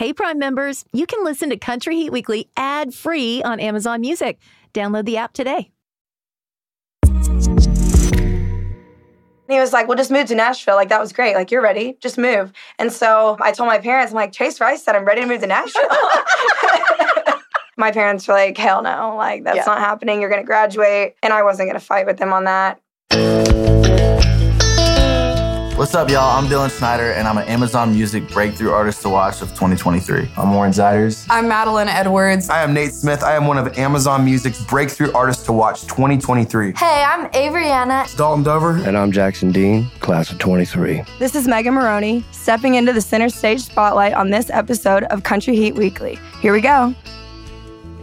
Hey, Prime members, you can listen to Country Heat Weekly ad free on Amazon Music. Download the app today. he was like, well, just move to Nashville. Like, that was great. Like, you're ready. Just move. And so I told my parents, I'm like, Chase Rice said I'm ready to move to Nashville. my parents were like, hell no. Like, that's yeah. not happening. You're going to graduate. And I wasn't going to fight with them on that. What's up, y'all? I'm Dylan Schneider, and I'm an Amazon Music Breakthrough Artist to Watch of 2023. I'm Warren Zeiders. I'm Madeline Edwards. I am Nate Smith. I am one of Amazon Music's Breakthrough Artists to Watch 2023. Hey, I'm Avery Anna. It's Dalton Dover. And I'm Jackson Dean, class of 23. This is Megan Moroney, stepping into the center stage spotlight on this episode of Country Heat Weekly. Here we go.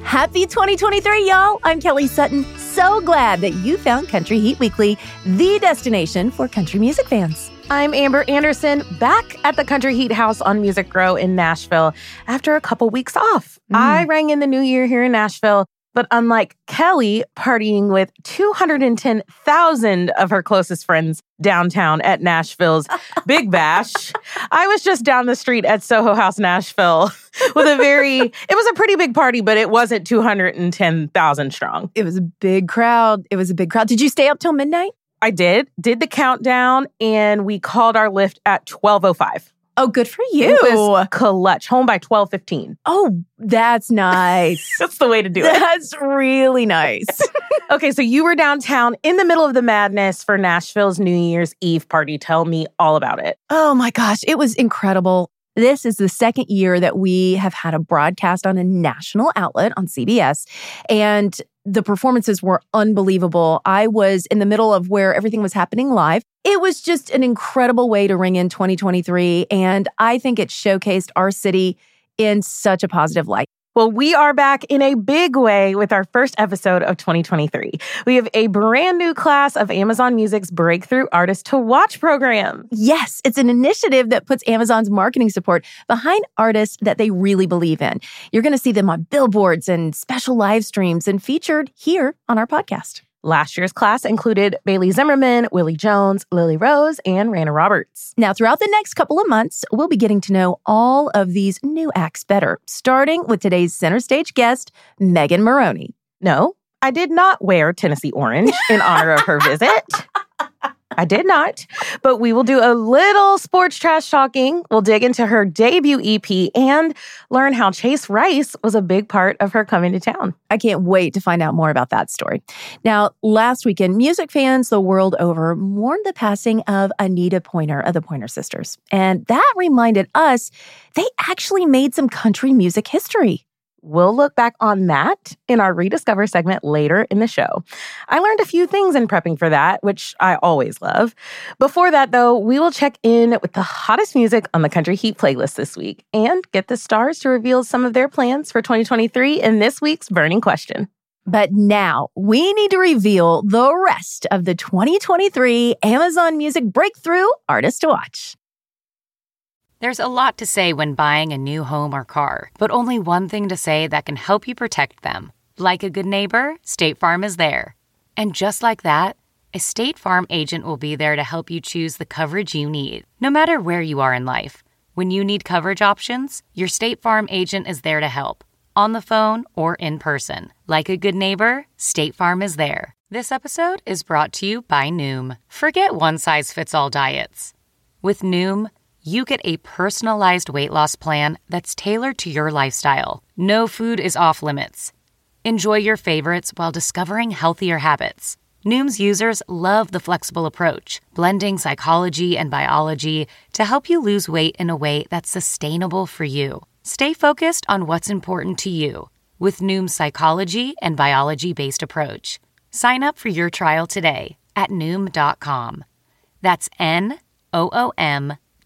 Happy 2023, y'all. I'm Kelly Sutton. So glad that you found Country Heat Weekly, the destination for country music fans. I'm Amber Anderson, back at the Country Heat House on Music Row in Nashville after a couple weeks off. Mm. I rang in the new year here in Nashville, but unlike Kelly partying with 210,000 of her closest friends downtown at Nashville's Big Bash, I was just down the street at Soho House, Nashville with a very, it was a pretty big party, but it wasn't 210,000 strong. It was a big crowd. It was a big crowd. Did you stay up till midnight? I did, did the countdown, and we called our Lyft at 1205. Oh, good for you. Clutch. Home by 1215. Oh, that's nice. that's the way to do it. That's really nice. okay, so you were downtown in the middle of the madness for Nashville's New Year's Eve party. Tell me all about it. Oh my gosh, it was incredible. This is the second year that we have had a broadcast on a national outlet on CBS. And the performances were unbelievable. I was in the middle of where everything was happening live. It was just an incredible way to ring in 2023. And I think it showcased our city in such a positive light. Well, we are back in a big way with our first episode of 2023. We have a brand new class of Amazon Music's Breakthrough Artist to Watch program. Yes, it's an initiative that puts Amazon's marketing support behind artists that they really believe in. You're going to see them on billboards and special live streams and featured here on our podcast. Last year's class included Bailey Zimmerman, Willie Jones, Lily Rose, and Rana Roberts. Now, throughout the next couple of months, we'll be getting to know all of these new acts better, starting with today's center stage guest, Megan Moroney. No, I did not wear Tennessee orange in honor of her visit. I did not, but we will do a little sports trash talking. We'll dig into her debut EP and learn how Chase Rice was a big part of her coming to town. I can't wait to find out more about that story. Now, last weekend, music fans the world over mourned the passing of Anita Pointer of the Pointer Sisters. And that reminded us they actually made some country music history. We'll look back on that in our Rediscover segment later in the show. I learned a few things in prepping for that, which I always love. Before that, though, we will check in with the hottest music on the Country Heat playlist this week and get the stars to reveal some of their plans for 2023 in this week's Burning Question. But now we need to reveal the rest of the 2023 Amazon Music Breakthrough Artist to Watch. There's a lot to say when buying a new home or car, but only one thing to say that can help you protect them. Like a good neighbor, State Farm is there. And just like that, a State Farm agent will be there to help you choose the coverage you need, no matter where you are in life. When you need coverage options, your State Farm agent is there to help, on the phone or in person. Like a good neighbor, State Farm is there. This episode is brought to you by Noom. Forget one size fits all diets. With Noom, you get a personalized weight loss plan that's tailored to your lifestyle. No food is off limits. Enjoy your favorites while discovering healthier habits. Noom's users love the flexible approach, blending psychology and biology to help you lose weight in a way that's sustainable for you. Stay focused on what's important to you with Noom's psychology and biology based approach. Sign up for your trial today at Noom.com. That's N O O M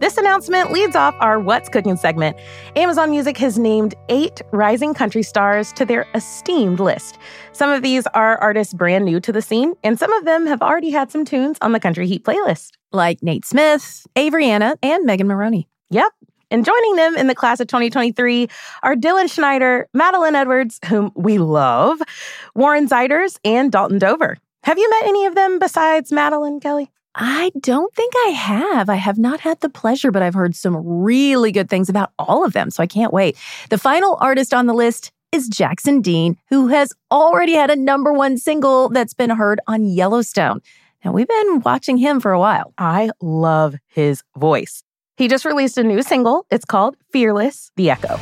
This announcement leads off our What's Cooking segment. Amazon Music has named eight rising country stars to their esteemed list. Some of these are artists brand new to the scene, and some of them have already had some tunes on the Country Heat playlist. Like Nate Smith, Avery Anna, and Megan Moroney. Yep. And joining them in the class of 2023 are Dylan Schneider, Madeline Edwards, whom we love, Warren Zeiders, and Dalton Dover. Have you met any of them besides Madeline, Kelly? I don't think I have. I have not had the pleasure, but I've heard some really good things about all of them, so I can't wait. The final artist on the list is Jackson Dean, who has already had a number one single that's been heard on Yellowstone. Now, we've been watching him for a while. I love his voice. He just released a new single. It's called Fearless The Echo.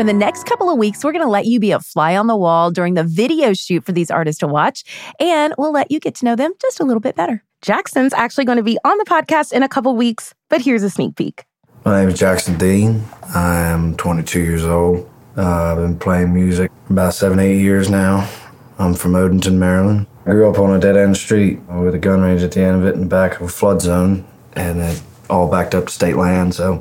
For the next couple of weeks, we're going to let you be a fly on the wall during the video shoot for these artists to watch, and we'll let you get to know them just a little bit better. Jackson's actually going to be on the podcast in a couple weeks, but here's a sneak peek. My name is Jackson Dean. I am 22 years old. Uh, I've been playing music about seven, eight years now. I'm from Odenton, Maryland. I grew up on a dead end street with a gun range at the end of it in the back of a flood zone, and it all backed up to state land. So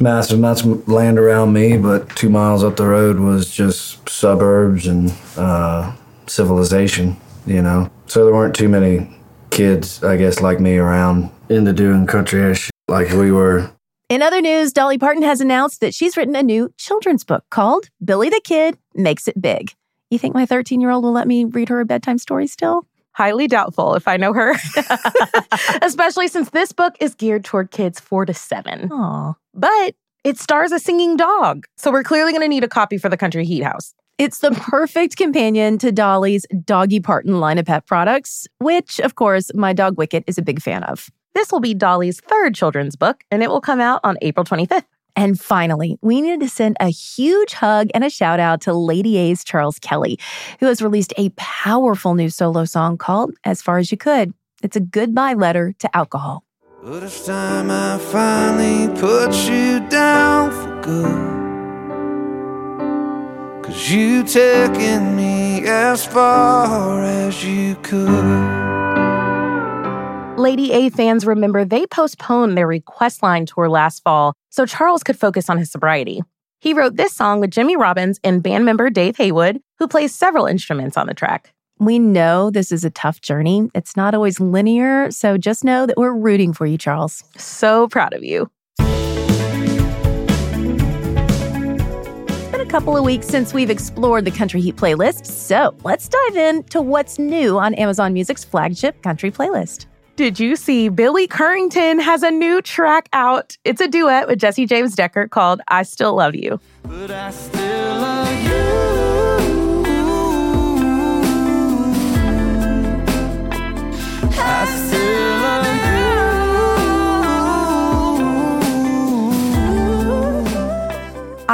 massive amounts of land around me, but two miles up the road was just suburbs and uh, civilization, you know. So there weren't too many kids, I guess, like me around into doing country like we were. In other news, Dolly Parton has announced that she's written a new children's book called Billy the Kid Makes It Big. You think my 13 year old will let me read her a bedtime story still? Highly doubtful if I know her. Especially since this book is geared toward kids four to seven. Aw. But it stars a singing dog. So we're clearly going to need a copy for the Country Heat House. It's the perfect companion to Dolly's Doggy Parton line of pet products, which, of course, my dog Wicket is a big fan of. This will be Dolly's third children's book, and it will come out on April 25th. And finally, we needed to send a huge hug and a shout out to Lady A's Charles Kelly, who has released a powerful new solo song called As Far As You Could. It's a goodbye letter to alcohol. But it's time I finally put you down for good. Cause you taken me as far as you could. Lady A fans remember they postponed their request line tour last fall so Charles could focus on his sobriety. He wrote this song with Jimmy Robbins and band member Dave Haywood, who plays several instruments on the track. We know this is a tough journey. It's not always linear, so just know that we're rooting for you, Charles. So proud of you. It's been a couple of weeks since we've explored the Country Heat playlist, so let's dive in to what's new on Amazon Music's flagship country playlist. Did you see Billy Currington has a new track out? It's a duet with Jesse James Decker called I Still Love You.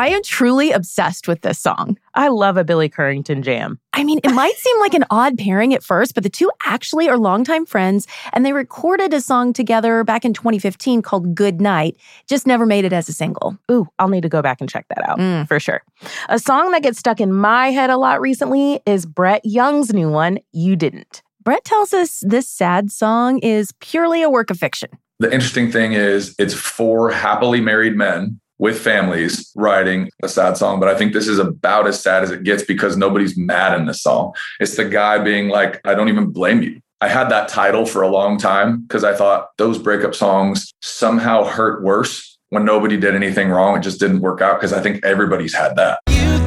I am truly obsessed with this song. I love a Billy Currington jam. I mean, it might seem like an odd pairing at first, but the two actually are longtime friends, and they recorded a song together back in 2015 called Good Night, just never made it as a single. Ooh, I'll need to go back and check that out Mm. for sure. A song that gets stuck in my head a lot recently is Brett Young's new one, You Didn't. Brett tells us this sad song is purely a work of fiction. The interesting thing is, it's four happily married men with families writing a sad song. But I think this is about as sad as it gets because nobody's mad in this song. It's the guy being like, I don't even blame you. I had that title for a long time because I thought those breakup songs somehow hurt worse when nobody did anything wrong. It just didn't work out because I think everybody's had that. You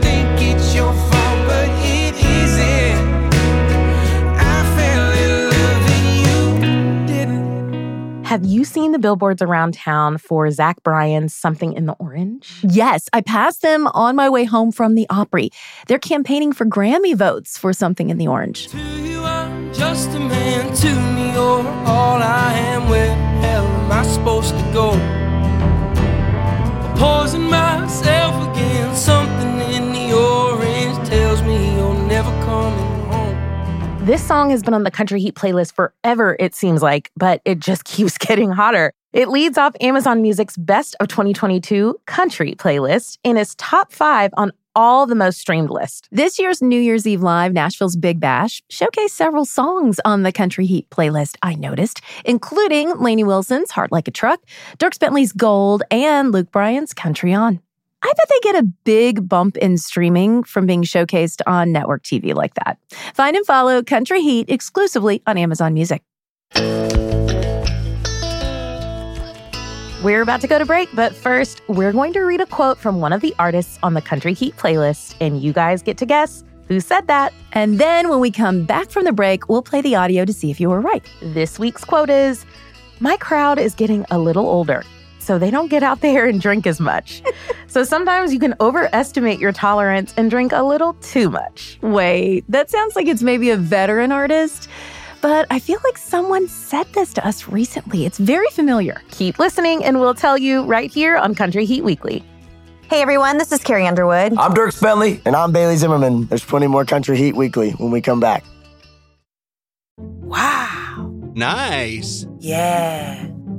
Have you seen the billboards around town for Zach Bryan's Something in the Orange? Yes, I passed them on my way home from the Opry. They're campaigning for Grammy votes for Something in the Orange. To you, I'm just a man. To me, you're all I am. Where hell am I supposed to go? Poison myself This song has been on the Country Heat playlist forever, it seems like, but it just keeps getting hotter. It leads off Amazon Music's Best of 2022 Country playlist and is top five on all the most streamed lists. This year's New Year's Eve Live, Nashville's Big Bash, showcased several songs on the Country Heat playlist, I noticed, including Lainey Wilson's Heart Like a Truck, Dierks Bentley's Gold, and Luke Bryan's Country On. I bet they get a big bump in streaming from being showcased on network TV like that. Find and follow Country Heat exclusively on Amazon Music. We're about to go to break, but first, we're going to read a quote from one of the artists on the Country Heat playlist, and you guys get to guess who said that. And then when we come back from the break, we'll play the audio to see if you were right. This week's quote is My crowd is getting a little older, so they don't get out there and drink as much. so sometimes you can overestimate your tolerance and drink a little too much. Wait, that sounds like it's maybe a veteran artist, but I feel like someone said this to us recently. It's very familiar. Keep listening, and we'll tell you right here on Country Heat Weekly. Hey everyone, this is Carrie Underwood. I'm Dierks Bentley. And I'm Bailey Zimmerman. There's plenty more Country Heat Weekly when we come back. Wow. Nice. Yeah.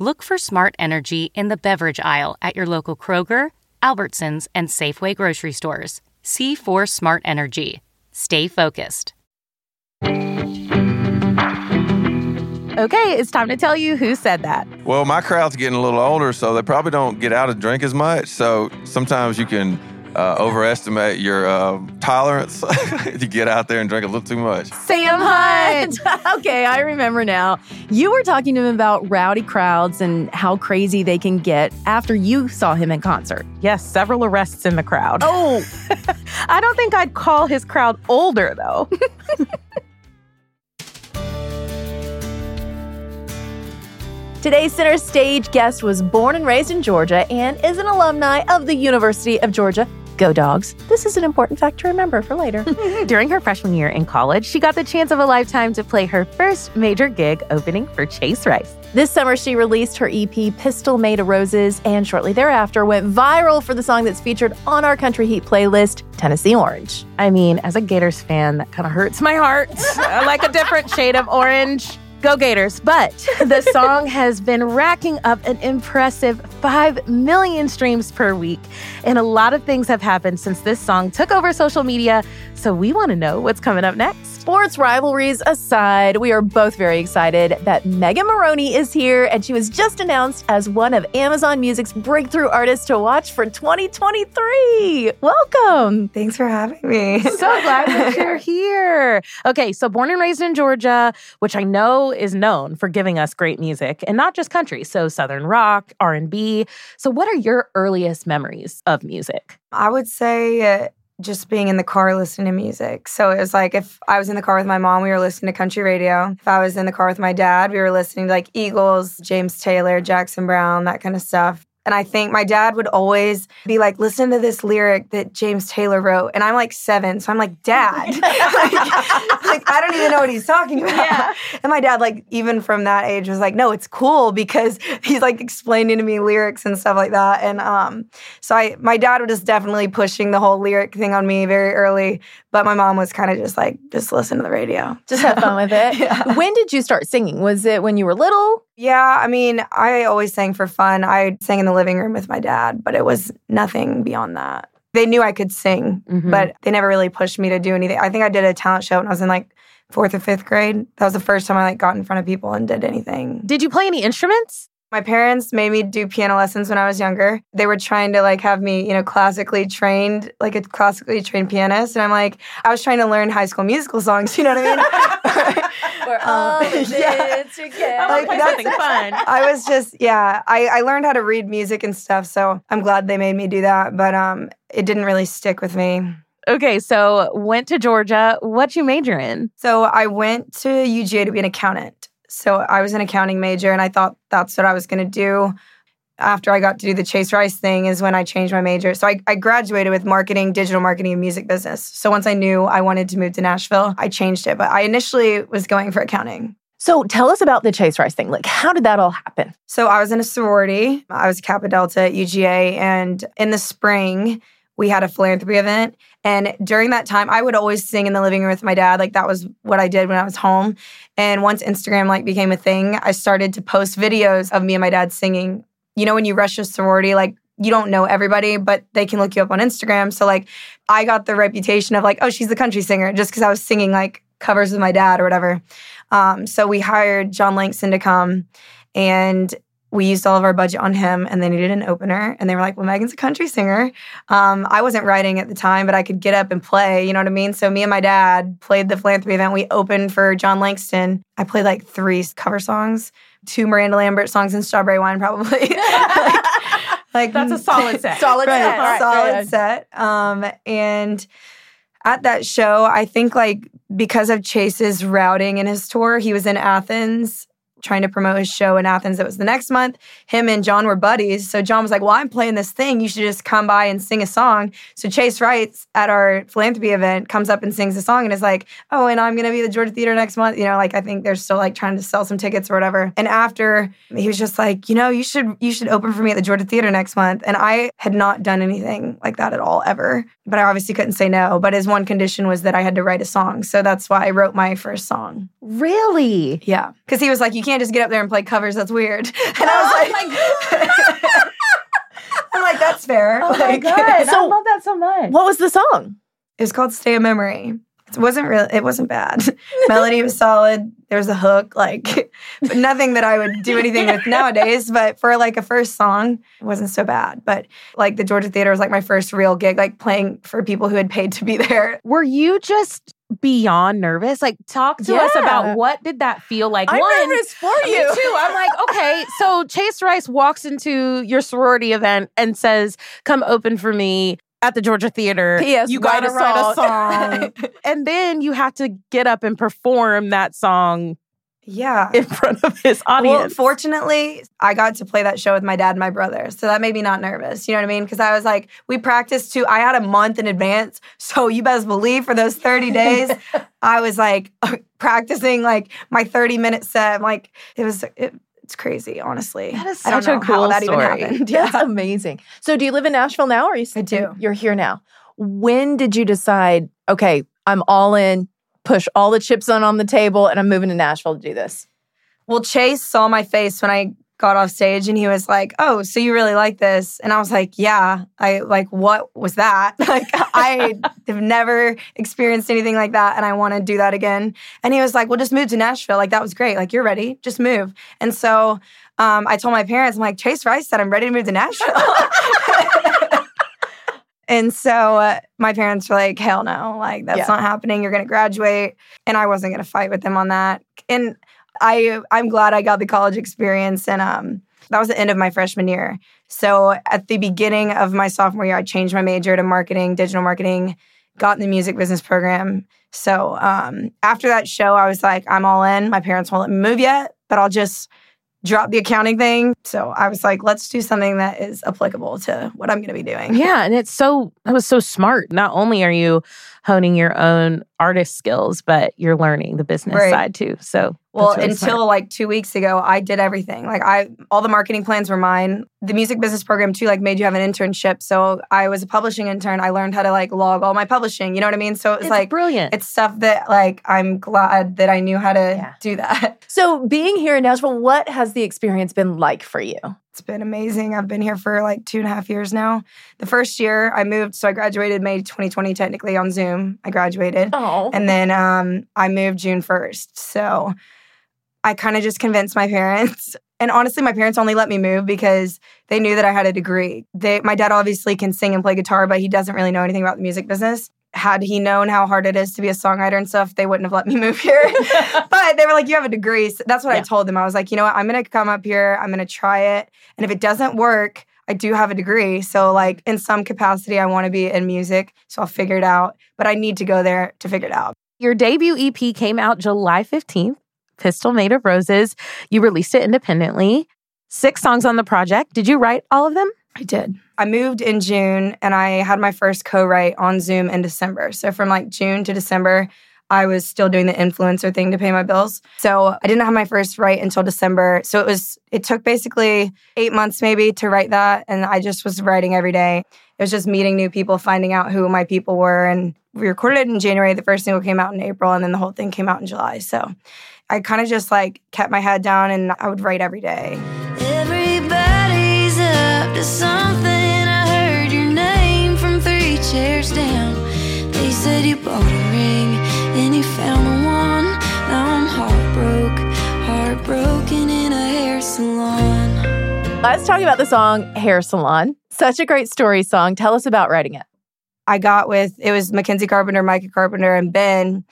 Look for Smart Energy in the beverage aisle at your local Kroger, Albertsons, and Safeway grocery stores. C4 Smart Energy. Stay focused. Okay, it's time to tell you who said that. Well, my crowd's getting a little older, so they probably don't get out and drink as much. So sometimes you can uh, overestimate your uh, tolerance. you get out there and drink a little too much. Sam Hunt. okay, I remember now. You were talking to him about rowdy crowds and how crazy they can get after you saw him in concert. Yes, several arrests in the crowd. Oh, I don't think I'd call his crowd older, though. Today's center stage guest was born and raised in Georgia and is an alumni of the University of Georgia. Go dogs. This is an important fact to remember for later. During her freshman year in college, she got the chance of a lifetime to play her first major gig opening for Chase Rice. This summer, she released her EP, Pistol Made of Roses, and shortly thereafter went viral for the song that's featured on our Country Heat playlist, Tennessee Orange. I mean, as a Gators fan, that kind of hurts my heart. I like a different shade of orange. Go Gators. But the song has been racking up an impressive 5 million streams per week. And a lot of things have happened since this song took over social media. So we want to know what's coming up next. Sports rivalries aside, we are both very excited that Megan Moroney is here, and she was just announced as one of Amazon Music's breakthrough artists to watch for 2023. Welcome. Thanks for having me. So glad that you're here. Okay, so born and raised in Georgia, which I know is known for giving us great music, and not just country, so southern rock, R&B. So what are your earliest memories of music? I would say uh, just being in the car listening to music. So it was like if I was in the car with my mom, we were listening to country radio. If I was in the car with my dad, we were listening to like Eagles, James Taylor, Jackson Browne, that kind of stuff. And I think my dad would always be like, listen to this lyric that James Taylor wrote. And I'm like seven. So I'm like, Dad. like, like, I don't even know what he's talking about. Yeah. And my dad, like, even from that age, was like, no, it's cool because he's like explaining to me lyrics and stuff like that. And um, so I my dad was definitely pushing the whole lyric thing on me very early. But my mom was kind of just like, just listen to the radio. Just have fun with it. Yeah. When did you start singing? Was it when you were little? Yeah, I mean, I always sang for fun. I sang in the living room with my dad, but it was nothing beyond that. They knew I could sing, Mhm. but they never really pushed me to do anything. I think I did a talent show when I was in like fourth or fifth grade. That was the first time I like got in front of people and did anything. Did you play any instruments? My parents made me do piano lessons when I was younger. They were trying to like have me, you know, classically trained, like a classically trained pianist. And I'm like, I was trying to learn high school musical songs, you know what I mean? We're all in yeah. this together. I want to fun. I was just, yeah, I, I learned how to read music and stuff. So I'm glad they made me do that. But um, it didn't really stick with me. Okay, so went to Georgia. What you major in? So I went to UGA to be an accountant. So I was an accounting major and I thought that's what I was going to do. After I got to do the Chase Rice thing is when I changed my major. So I, I graduated with marketing, digital marketing, and music business. So once I knew I wanted to move to Nashville, I changed it. But I initially was going for accounting. So tell us about the Chase Rice thing. Like, how did that all happen? So I was in a sorority. I was Kappa Delta at UGA. And in the spring, we had a philanthropy event. And during that time, I would always sing in the living room with my dad. Like that was what I did when I was home. And once Instagram like became a thing, I started to post videos of me and my dad singing. You know, when you rush a sorority, like you don't know everybody, but they can look you up on Instagram. So like I got the reputation of like, oh, she's the country singer just because I was singing like covers with my dad or whatever. Um, so we hired Jon Langston to come and we used all of our budget on him and they needed an opener and they were like well megan's a country singer. Um, i wasn't writing at the time but i could get up and play you know what i mean? So me and my dad played the philanthropy event. We opened for jon langston. I played like three cover songs two miranda lambert songs and strawberry wine probably like, like That's a solid set. Solid right, set. Right, solid good. set um, and at that show i think like because of chase's routing in his tour he was in athens trying to promote his show in Athens. That was the next month. Him and Jon were buddies. So Jon was like, Well, I'm playing this thing. You should just come by and sing a song. So Chase Rice at our philanthropy event comes up and sings a song and is like, Oh, and I'm going to be at the Georgia Theater next month. You know, like I think they're still like trying to sell some tickets or whatever. And after he was just like, You know, you should, you should open for me at the Georgia Theater next month. And I had not done anything like that at all ever. But I obviously couldn't say no. But his one condition was that I had to write a song. So that's why I wrote my first song. Really? Yeah. Because he was like, you can't just get up there and play covers. That's weird. And I was oh like, I'm like, that's fair. Oh my Like, god! I So- love that so much. What was the song? It's called Stay a Memory. It wasn't real. It wasn't bad. Melody was solid. There was a hook, like, nothing that I would do anything with nowadays. But for like a first song, it wasn't so bad. But like the Georgia Theater was like my first real gig, like playing for people who had paid to be there. Were you just beyond nervous? Like, talk to us about what did that feel like? I'm One, nervous for you. too. I'm like, okay, so Chase Rice walks into your sorority event and says, "Come open for me." At the Georgia Theater, P.S. you gotta a write a song. song, and then you have to get up and perform that song Yeah. in front of his audience. Well, fortunately, I got to play that show with my dad and my brother. So that made me not nervous. You know what I mean? Because I was like, we practiced too. I had a month in advance. So you best believe for those 30 days, I was like uh, practicing like my 30 minute set. I'm Like it was, it, it's crazy, honestly. That is I don't such a know how cool that even story. happened. That's Yeah. amazing. So, do you live in Nashville now, or are you? I do. You're here now. When did you decide? Okay, I'm all in. Push all the chips on on the table, and I'm moving to Nashville to do this. Well, Chase saw my face when I got off stage and he was like, "Oh, so you really like this?" And I was like, "Yeah." I like what was that? Like I have never experienced anything like that and I want to do that again. And he was like, "Well, just move to Nashville. Like that was great. Like you're ready. Just move." And so um, I told my parents, I'm like, "Chase Rice said I'm ready to move to Nashville." And so uh, my parents were like, hell no, like that's Yeah. not happening. You're going to graduate. And I wasn't going to fight with them on that. And I, I'm glad I got the college experience. And um, that was the end of my freshman year. So at the beginning of my sophomore year, I changed my major to marketing, digital marketing, got in the music business program. So um, after that show, I was like, I'm all in. My parents won't let me move yet, but I'll just drop the accounting thing. So I was like, let's do something that is applicable to what I'm going to be doing. Yeah, and it's so that was so smart. Not only are you honing your own artist skills, but you're learning the business Right. side too. So Well, until smart. like two weeks ago, I did everything. Like I, all the marketing plans were mine. The music business program too, like made you have an internship. So I was a publishing intern. I learned how to like log all my publishing. You know what I mean? So it was It's like brilliant. It's stuff that like I'm glad that I knew how to do that. So, being here in Nashville, what has the experience been like for you? It's been amazing. I've been here for like two and a half years now. The first year I moved, so I graduated May 2020 technically on Zoom. I graduated. Oh. And then um, I moved June 1st. So I kind of just convinced my parents And honestly, my parents only let me move because they knew that I had a degree. They, my dad obviously can sing and play guitar, but he doesn't really know anything about the music business. Had he known how hard it is to be a songwriter and stuff, they wouldn't have let me move here. but they were like, You have a degree. So that's what I told them. I was like, You know what? I'm going to come up here. I'm going to try it. And if it doesn't work, I do have a degree. So, like, in some capacity, I want to be in music. So I'll figure it out. But I need to go there to figure it out. Your debut EP came out July 15th, Pistol Made of Roses. You released it independently. Six songs on the project. Did you write all of them? I did. I moved in June and I had my first co write on Zoom in December. So from like June to December, I was still doing the influencer thing to pay my bills. So I didn't have my first write until December. So it was, it took basically eight months maybe to write that. And I just was writing every day. It was just meeting new people, finding out who my people were. And we recorded it in January. The first single came out in April and then the whole thing came out in July. So I kind of just like kept my head down and I would write every day. Everybody's up to something. I heard your name from three chairs down. They said you bought a ring and you found the one. Now I'm heartbroken, heartbroken in a hair salon. Let's talk about the song Hair Salon. Such a great story song. Tell us about writing it. I got with it was Mackenzie Carpenter, Micah Carpenter, and Ben,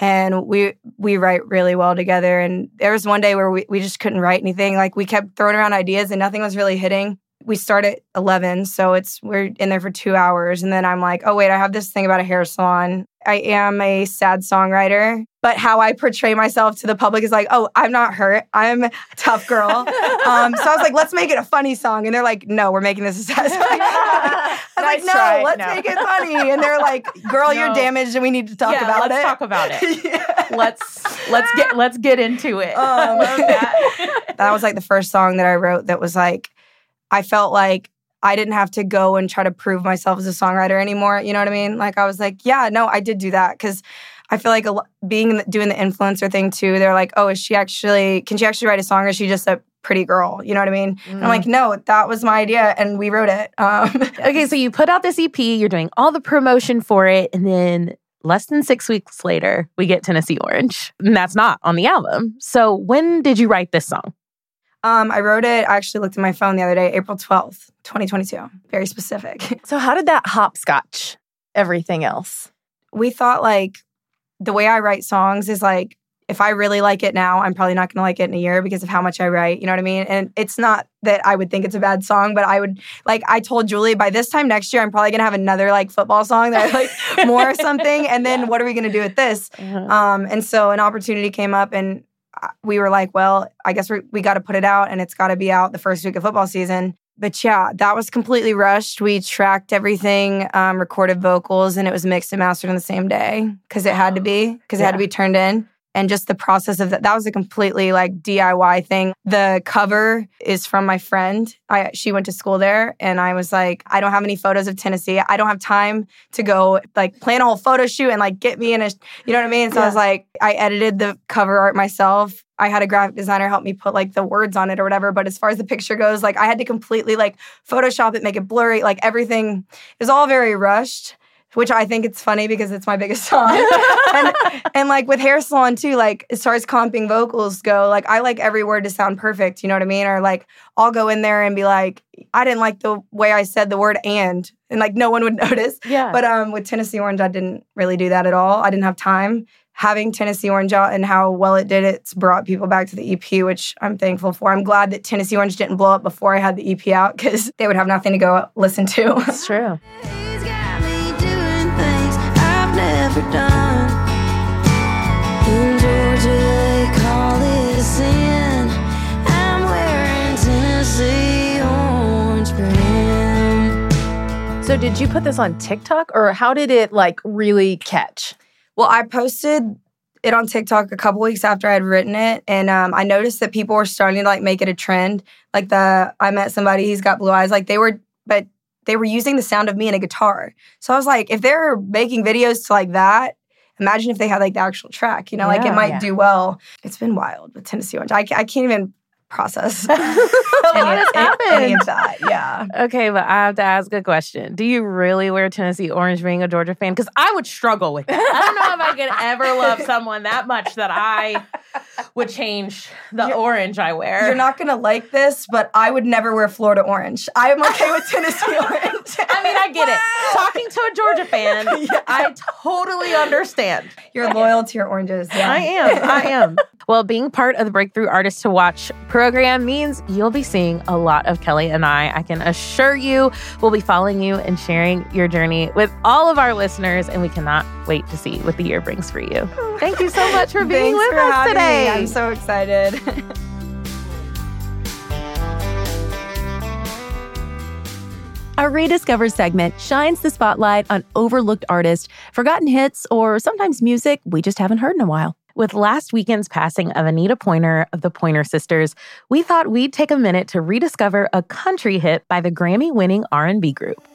and we we write really well together. And there was one day where we, we just couldn't write anything. Like we kept throwing around ideas and nothing was really hitting. We start at eleven, so it's we're in there for two hours, and then I'm like, oh wait, I have this thing about a hair salon. I am a sad songwriter, but how I portray myself to the public is like, oh, I'm not hurt. I'm a tough girl. um, so I was like, let's make it a funny song. And they're like, no, we're making this a sad song. I was like, no, try. let's No. make it funny. And they're like, girl, you're damaged and we need to talk Yeah, about let's it. talk about it. Let's let's get let's get into it. Um, that. that was like the first song that I wrote that was like, I felt like I didn't have to go and try to prove myself as a songwriter anymore. You know what I mean? Like I was like, yeah, no, I did do that because I feel like lo- being doing the influencer thing too. They're like, oh, is she actually? Can she actually write a song? Or is she just a pretty girl? You know what I mean? And I'm like, no, that was my idea, and we wrote it. Um, Okay, so you put out this EP, you're doing all the promotion for it, and then less than six weeks later, we get Tennessee Orange. And that's not on the album. So when did you write this song? Um, I wrote it. I actually looked at my phone the other day, April 12th, 2022. Very specific. So, how did that hopscotch everything else? we thought like the way I write songs is like if I really like it now, I'm probably not going to like it in a year because of how much I write. You know what I mean? And it's not that I would think it's a bad song, but I would like I told Julie by this time next year I'm probably going to have another like football song that I like more or something. And then what are we going to do with this? Um, and so an opportunity came up and uh, we were like, well, I guess we we got to put it out and it's got to be out the first week of football season. But yeah, that was completely rushed. We tracked everything, um, recorded vocals, and it was mixed and mastered on the same day because it had to be because it had to be turned in. And just the process of that, that was a completely like DIY thing. The cover is from my friend. I she went to school there, and I was like, I don't have any photos of Tennessee. I don't have time to go like plan a whole photo shoot and like get me in a, you know what I mean? So I was like, I edited the cover art myself. I had a graphic designer help me put like the words on it or whatever. But as far as the picture goes, like I had to completely like Photoshop it, make it blurry, like everything is all very rushed. Which I think it's funny because it's my biggest song. and, and like with hair salon too, like as far as comping vocals go, like I like every word to sound perfect, you know what I mean? Or like I'll go in there and be like, I didn't like the way I said the word and and like no one would notice. Yeah. But um with Tennessee Orange, I didn't really do that at all. I didn't have time. Having Tennessee Orange out and how well it did, it's brought people back to the EP, which I'm thankful for. I'm glad that Tennessee Orange didn't blow up before I had the EP out because they would have nothing to go listen to. It's true. things I've done. In Georgia, they call it sin. I'm wearing Tennessee orange brim. So, did you put this on TikTok or how did it like really catch? Well, I posted it on TikTok a couple weeks after I had written it, and um, I noticed that people were starting to like make it a trend. Like the I met somebody, he's got blue eyes. Like they were, but they were using the sound of me and a guitar. So I was like, if they're making videos to like that, imagine if they had like the actual track. You know, like it might Yeah. do well. It's been wild with Tennessee Orange. I, I can't even process A lot has any happened. of that. Yeah. Okay, but I have to ask a question. Do you really wear Tennessee Orange being a Georgia fan? Because I would struggle with that. I don't know if I could ever love someone that much that I would change the orange I wear. You're not gonna like this, but I would never wear Florida orange. I'm okay with Tennessee orange. I mean, I get it. Talking to a Georgia fan, I totally understand. You're loyal to your oranges. Yeah. I am. I am. Well, being part of the Breakthrough Artist to Watch program means you'll be seeing a lot of Kelly and I. I can assure you we'll be following you and sharing your journey with all of our listeners, and we cannot wait to see what the year brings for you. Thank you so much for being with for us today. Me. I'm so excited. Our Rediscover segment shines the spotlight on overlooked artists, forgotten hits, or sometimes music we just haven't heard in a while. With last weekend's passing of Anita Pointer of the Pointer Sisters, we thought we'd take a minute to rediscover a country hit by the Grammy-winning R&B group.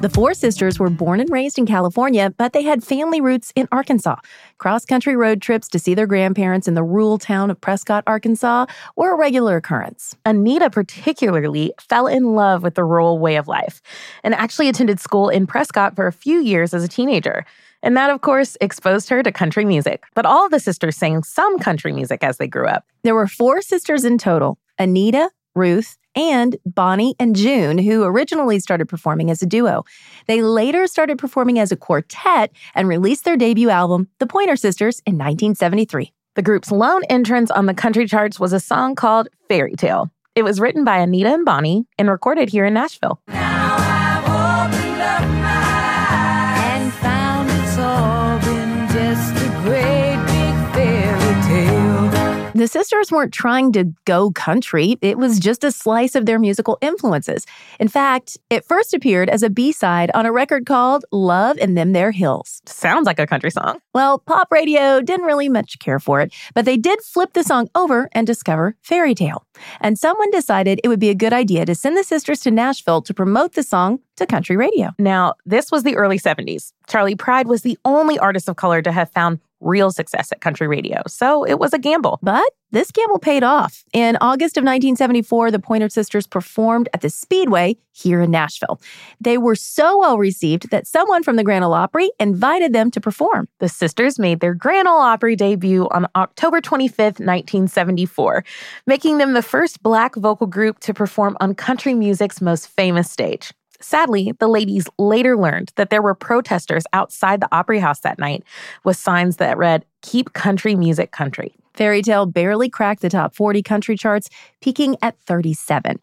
The four sisters were born and raised in California, but they had family roots in Arkansas. Cross country road trips to see their grandparents in the rural town of Prescott, Arkansas were a regular occurrence. Anita, particularly, fell in love with the rural way of life and actually attended school in Prescott for a few years as a teenager. And that, of course, exposed her to country music. But all the sisters sang some country music as they grew up. There were four sisters in total Anita, Ruth, and Bonnie and June, who originally started performing as a duo. They later started performing as a quartet and released their debut album, The Pointer Sisters, in 1973. The group's lone entrance on the country charts was a song called Fairy Tale. It was written by Anita and Bonnie and recorded here in Nashville. The sisters weren't trying to go country, it was just a slice of their musical influences. In fact, it first appeared as a B side on a record called Love in Them There Hills. Sounds like a country song. Well, pop radio didn't really much care for it, but they did flip the song over and discover Fairy Tale. And someone decided it would be a good idea to send the sisters to Nashville to promote the song to country radio. Now, this was the early 70s. Charley Pride was the only artist of color to have found real success at country radio, so it was a gamble. But this gamble paid off. In August of 1974, the Pointer Sisters performed at the Speedway here in Nashville. They were so well received that someone from the Grand Ole Opry invited them to perform. The sisters made their Grand Ole Opry debut on October 25th, 1974, making them the first black vocal group to perform on country music's most famous stage. Sadly, the ladies later learned that there were protesters outside the Opry House that night with signs that read, Keep country music country. Fairy Tale barely cracked the top 40 country charts, peaking at 37.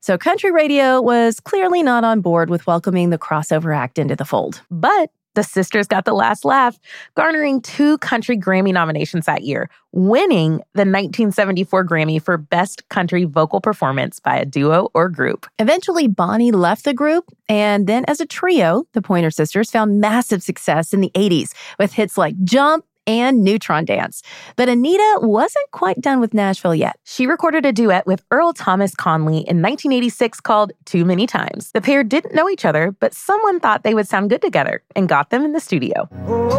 So country radio was clearly not on board with welcoming the crossover act into the fold. But the sisters got the last laugh, garnering two country Grammy nominations that year, winning the 1974 Grammy for Best Country Vocal Performance by a Duo or Group. Eventually, Bonnie left the group, and then as a trio, the Pointer Sisters found massive success in the 80s with hits like Jump and Neutron Dance. But Anita wasn't quite done with Nashville yet. She recorded a duet with Earl Thomas Conley in 1986 called Too Many Times. The pair didn't know each other, but someone thought they would sound good together and got them in the studio. Oh.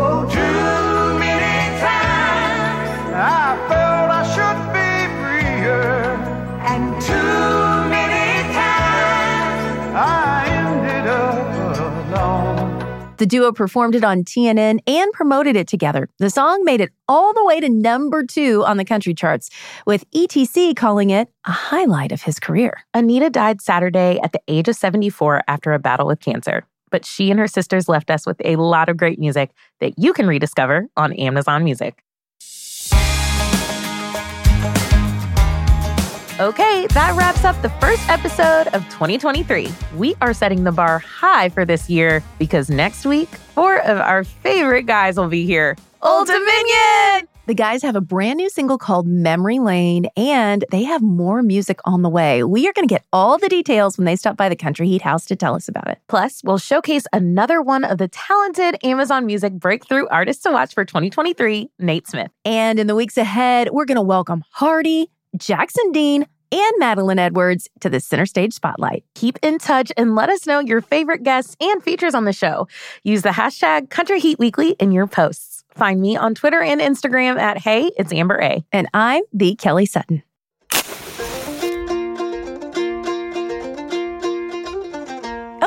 The duo performed it on TNN and promoted it together. The song made it all the way to number two on the country charts, with ETC calling it a highlight of his career. Anita died Saturday at the age of 74 after a battle with cancer. But she and her sisters left us with a lot of great music that you can rediscover on Amazon Music. Okay, that wraps up the first episode of 2023. We are setting the bar high for this year because next week, four of our favorite guys will be here. Old Dominion! The guys have a brand new single called Memory Lane, and they have more music on the way. We are going to get all the details when they stop by the Country Heat House to tell us about it. Plus, we'll showcase another one of the talented Amazon Music breakthrough artists to watch for 2023, Nate Smith. And in the weeks ahead, we're going to welcome Hardy, Jackson Dean, and Madeline Edwards to the center stage spotlight. Keep in touch and let us know your favorite guests and features on the show. Use the hashtag Country Heat Weekly in your posts. Find me on Twitter and Instagram at Hey, it's Amber A. And I'm the Kelly Sutton.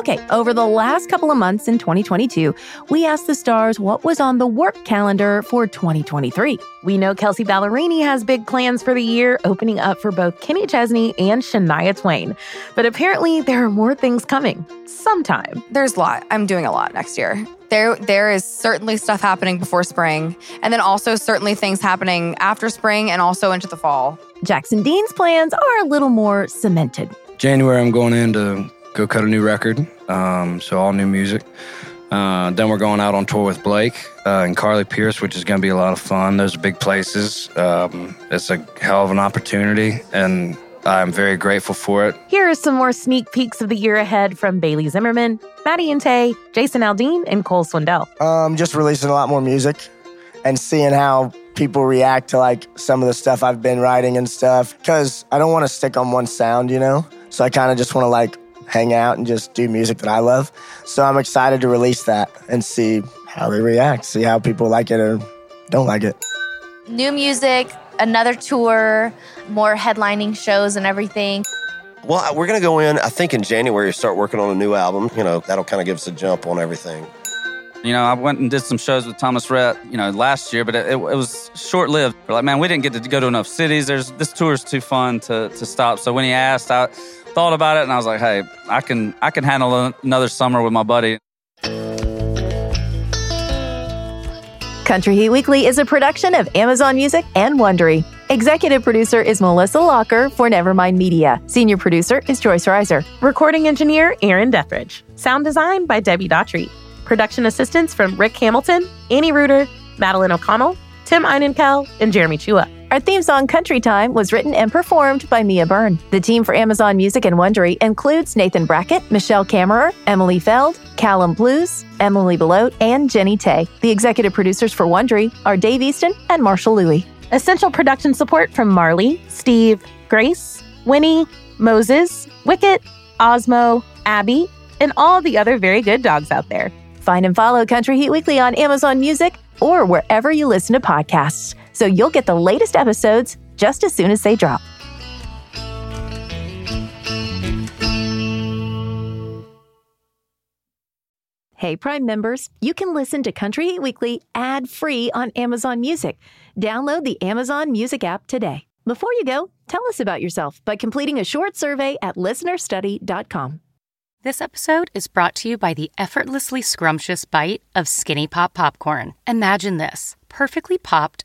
Okay, over the last couple of months in 2022, we asked the stars what was on the work calendar for 2023. We know Kelsea Ballerini has big plans for the year, opening up for both Kenny Chesney and Shania Twain. But apparently, there are more things coming sometime. There's a lot. I'm doing a lot next year. There, there is certainly stuff happening before spring, and then also certainly things happening after spring and also into the fall. Jackson Dean's plans are a little more cemented. January, I'm going in to go cut a new record, um, so all new music. Uh, then we're going out on tour with Blake uh, and Carly Pearce, which is going to be a lot of fun. Those are big places. Um, it's a hell of an opportunity, and I'm very grateful for it. Here are some more sneak peeks of the year ahead from Bailey Zimmerman, Maddie and Tay, Jason Aldean, and Cole Swindell. Um, just releasing a lot more music and seeing how people react to like some of the stuff I've been writing and stuff. Cause I don't want to stick on one sound, you know? So I kind of just want to like hang out and just do music that I love. So I'm excited to release that and see how they react, see how people like it or don't like it. New music, another tour, more headlining shows and everything. Well, we're going to go in, I think in January, start working on a new album. You know, that'll kind of give us a jump on everything. You know, I went and did some shows with Thomas Rhett, you know, last year, but it, it, it was short lived. We're like, man, we didn't get to go to enough cities. There's this tour is too fun to, to stop. So when he asked, I thought about it and I was like, hey, I can I can handle another summer with my buddy. Country Heat Weekly is a production of Amazon Music and Wondery. Executive producer is Melissa Locker for Nevermind Media. Senior producer is Joyce Reiser. Recording engineer Aaron Dethridge. Sound design by Debbie Daughtry. Production assistance from Rick Hamilton, Annie Reuter, Madeline O'Connell, Tim Einenkel, and Jeremy Chua. Our theme song, Country Time, was written and performed by Mia Byrne. The team for Amazon Music and Wondery includes Nathan Brackett, Michelle Kammerer, Emily Feld, Callum Blues, Emily Belote, and Jenny Tay. The executive producers for Wondery are Dave Easton and Marshall Louie. Essential production support from Marley, Steve, Grace, Winnie, Moses, Wicket, Osmo, Abby, and all the other very good dogs out there. Find and follow Country Heat Weekly on Amazon Music or wherever you listen to podcasts so you'll get the latest episodes just as soon as they drop. Hey, Prime members, you can listen to Country Heat Weekly ad free on Amazon Music. Download the Amazon Music app today. Before you go, tell us about yourself by completing a short survey at listenerstudy.com. This episode is brought to you by the effortlessly scrumptious bite of Skinny Pop Popcorn. Imagine this perfectly popped,